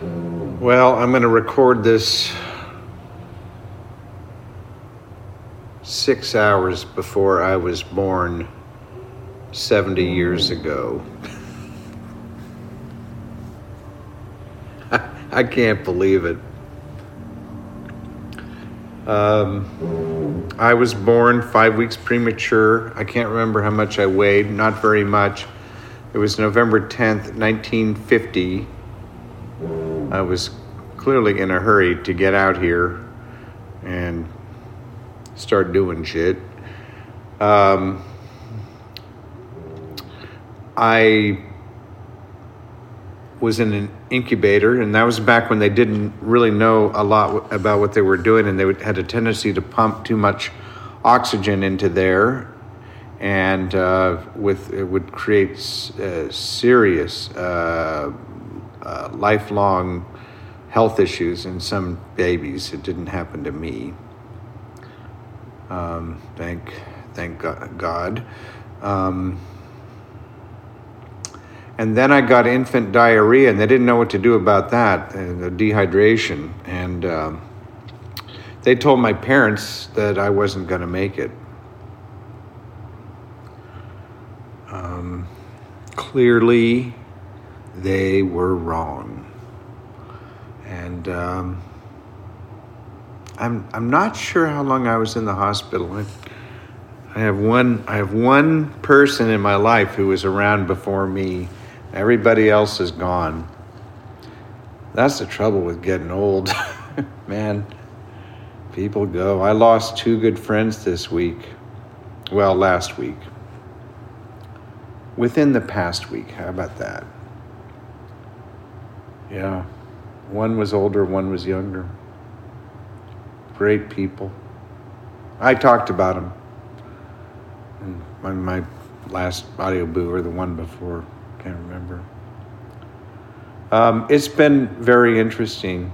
Well, I'm going to record this six hours before I was born 70 years ago. I can't believe it. Um, I was born five weeks premature. I can't remember how much I weighed, not very much. It was November 10th, 1950. I was clearly in a hurry to get out here and start doing shit. Um, I was in an incubator, and that was back when they didn't really know a lot about what they were doing, and they would, had a tendency to pump too much oxygen into there, and uh, with it would create uh, serious, uh, uh, lifelong health issues in some babies. It didn't happen to me. Um, thank, thank God. Um, and then I got infant diarrhea, and they didn't know what to do about that, and the dehydration. And um, they told my parents that I wasn't going to make it. Um, clearly, they were wrong. And um, I'm, I'm not sure how long I was in the hospital. I, I have one I have one person in my life who was around before me Everybody else is gone. That's the trouble with getting old. Man, people go. I lost two good friends this week. Well, last week. Within the past week. How about that? Yeah. One was older, one was younger. Great people. I talked about them in my, last Audioboo or the one before can't remember. Um, it's been very interesting.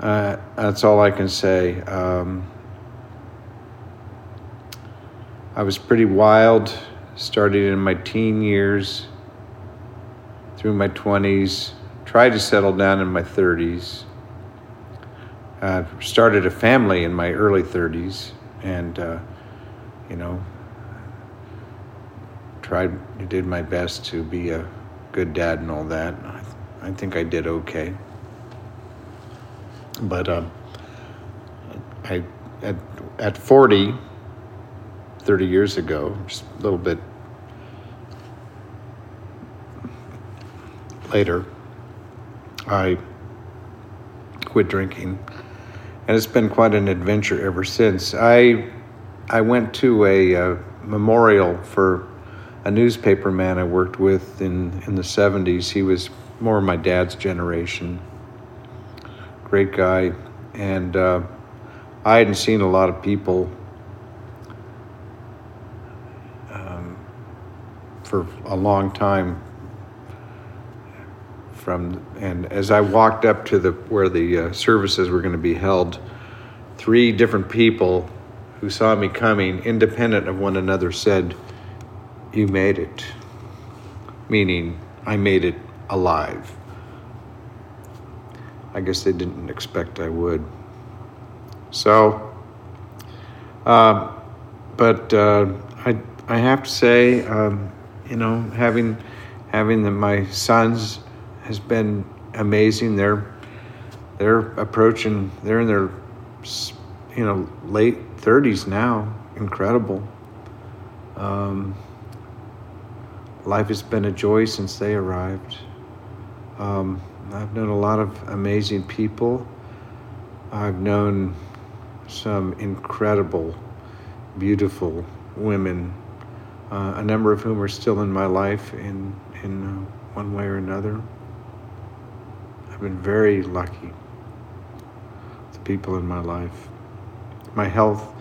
Uh, that's all I can say. Um, I was pretty wild, started in my teen years, through my 20s, tried to settle down in my 30s. Uh, started a family in my early 30s, and, uh, you know, tried, did my best to be a good dad and all that. I, I think I did okay. But um, I, at, at 40, 30 years ago, just a little bit later, I quit drinking. And it's been quite an adventure ever since. I, I went to a, a uh, memorial for a newspaper man I worked with in, in the 70s. He was more of my dad's generation. Great guy. And uh, I hadn't seen a lot of people um, for a long time. From and as I walked up to the where the uh, services were going to be held, three different people who saw me coming, independent of one another, said, you made it. Meaning, I made it alive. I guess they didn't expect I would. So, uh, but uh, I, I have to say, um, you know, having having the, my sons has been amazing. They're they're approaching. They're in their you know late thirties now. Incredible. Um, life has been a joy since they arrived. Um, I've known a lot of amazing people. I've known some incredible, beautiful women, uh, a number of whom are still in my life in, in uh, one way or another. I've been very lucky, the people in my life. My health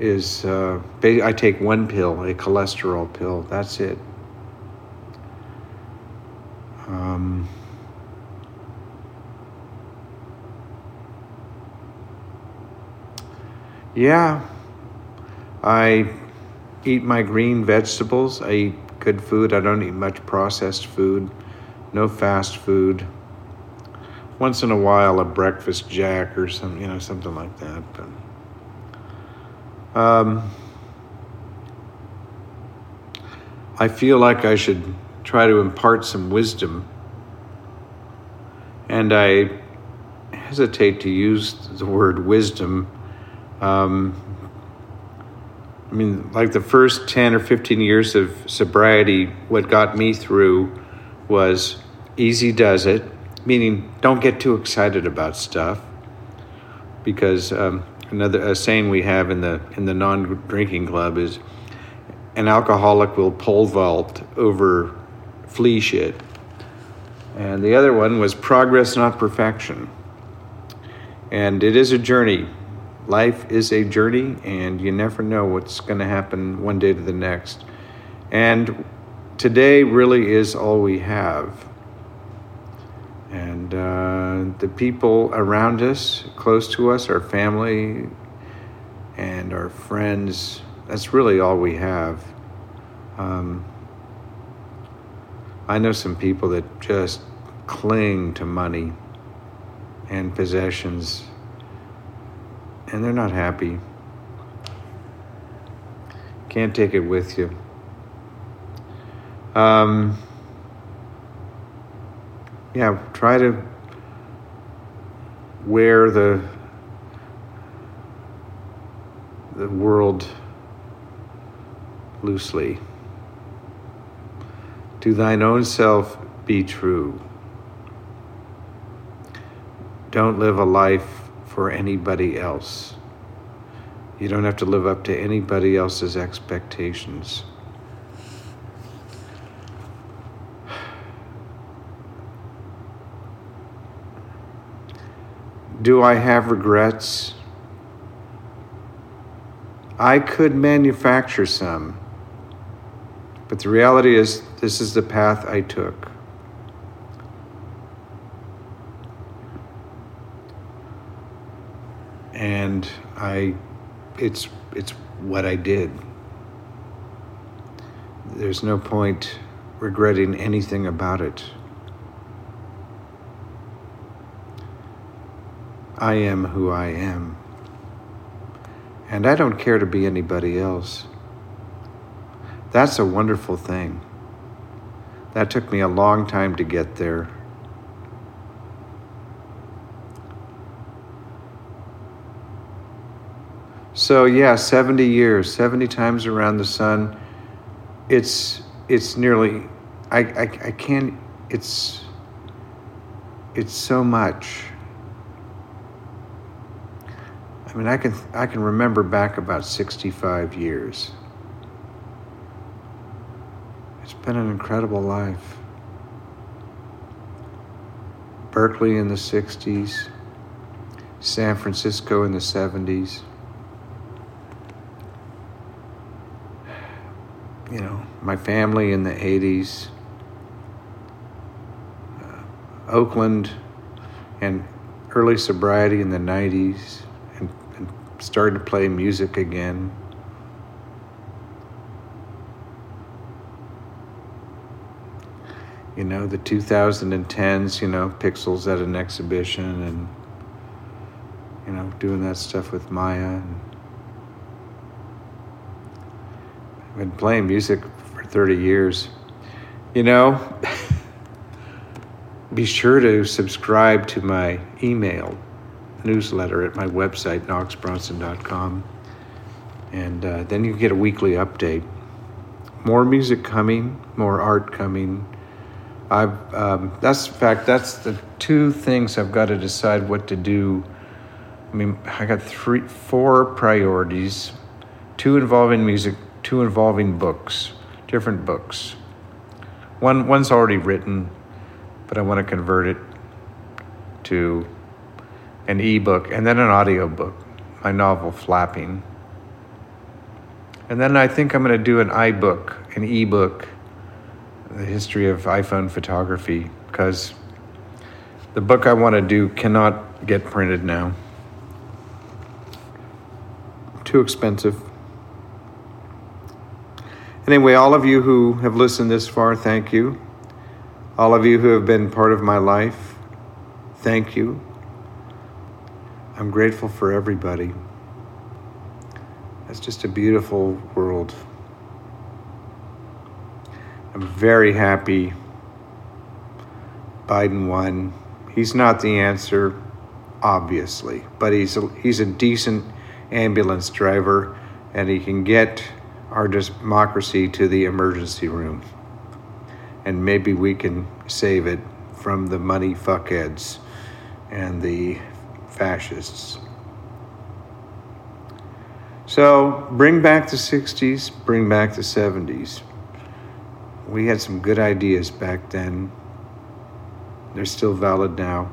is, uh, I take one pill, a cholesterol pill, that's it. Um, yeah, I eat my green vegetables. I eat good food. I don't eat much processed food, no fast food. Once in a while a breakfast jack or some you know something like that. But um, I feel like I should try to impart some wisdom, and I hesitate to use the word wisdom. Um, I mean, like the first 10 or 15 years of sobriety, what got me through was easy does it, meaning don't get too excited about stuff. Because um, another a saying we have in the in the non-drinking club is, an alcoholic will pole vault over flea shit. And the other one was progress, not perfection. And it is a journey. Life is a journey, and you never know what's going to happen one day to the next. And today really is all we have. And uh, the people around us, close to us, our family and our friends, that's really all we have. Um, I know some people that just cling to money and possessions, and they're not happy. Can't take it with you. Um, yeah, try to wear the the world loosely. To thine own self be true. Don't live a life for anybody else. You don't have to live up to anybody else's expectations. Do I have regrets? I could manufacture some, but the reality is, this is the path I took. And I, it's, it's what I did. There's no point regretting anything about it. I am who I am. And I don't care to be anybody else. That's a wonderful thing. That took me a long time to get there. So yeah, 70 years, 70 times around the sun. It's it's nearly I I, I can't it's it's so much. I mean, I can I can remember back about 65 years. It's been an incredible life. Berkeley in the 60s, San Francisco in the 70s. You know, my family in the 80s. Uh, Oakland and early sobriety in the 90s started to play music again. You know, the 2010s, you know, Pixels at an exhibition and, you know, doing that stuff with Maya. And I've been playing music for 30 years. You know, be sure to subscribe to my email newsletter at my website, knoxbronson.com. And uh, then you get a weekly update. More music coming, more art coming. I've um, that's in fact that's the two things I've got to decide what to do. I mean, I got three, four priorities: two involving music, two involving books, different books. One one's already written, but I want to convert it to an ebook, and then an audiobook, my novel Flapping. And then I think I'm going to do an iBook, an ebook, the history of iPhone photography, because the book I want to do cannot get printed now. Too expensive. Anyway, all of you who have listened this far, thank you. All of you who have been part of my life, thank you. I'm grateful for everybody. That's just a beautiful world. I'm very happy Biden won. He's not the answer, obviously, but he's a, he's a decent ambulance driver and he can get our democracy to the emergency room. And maybe we can save it from the money fuckheads and the fascists. So bring back the 60s, bring back the 70s. We had some good ideas back then. They're still valid now.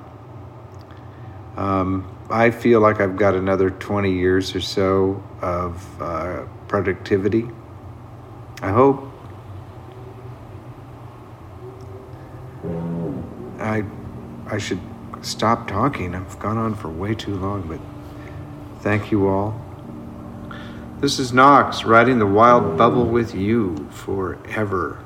Um, I feel like I've got another 20 years or so of uh, productivity. I hope. I, I should stop talking. I've gone on for way too long, but thank you all. This is Knox riding the wild bubble with you forever.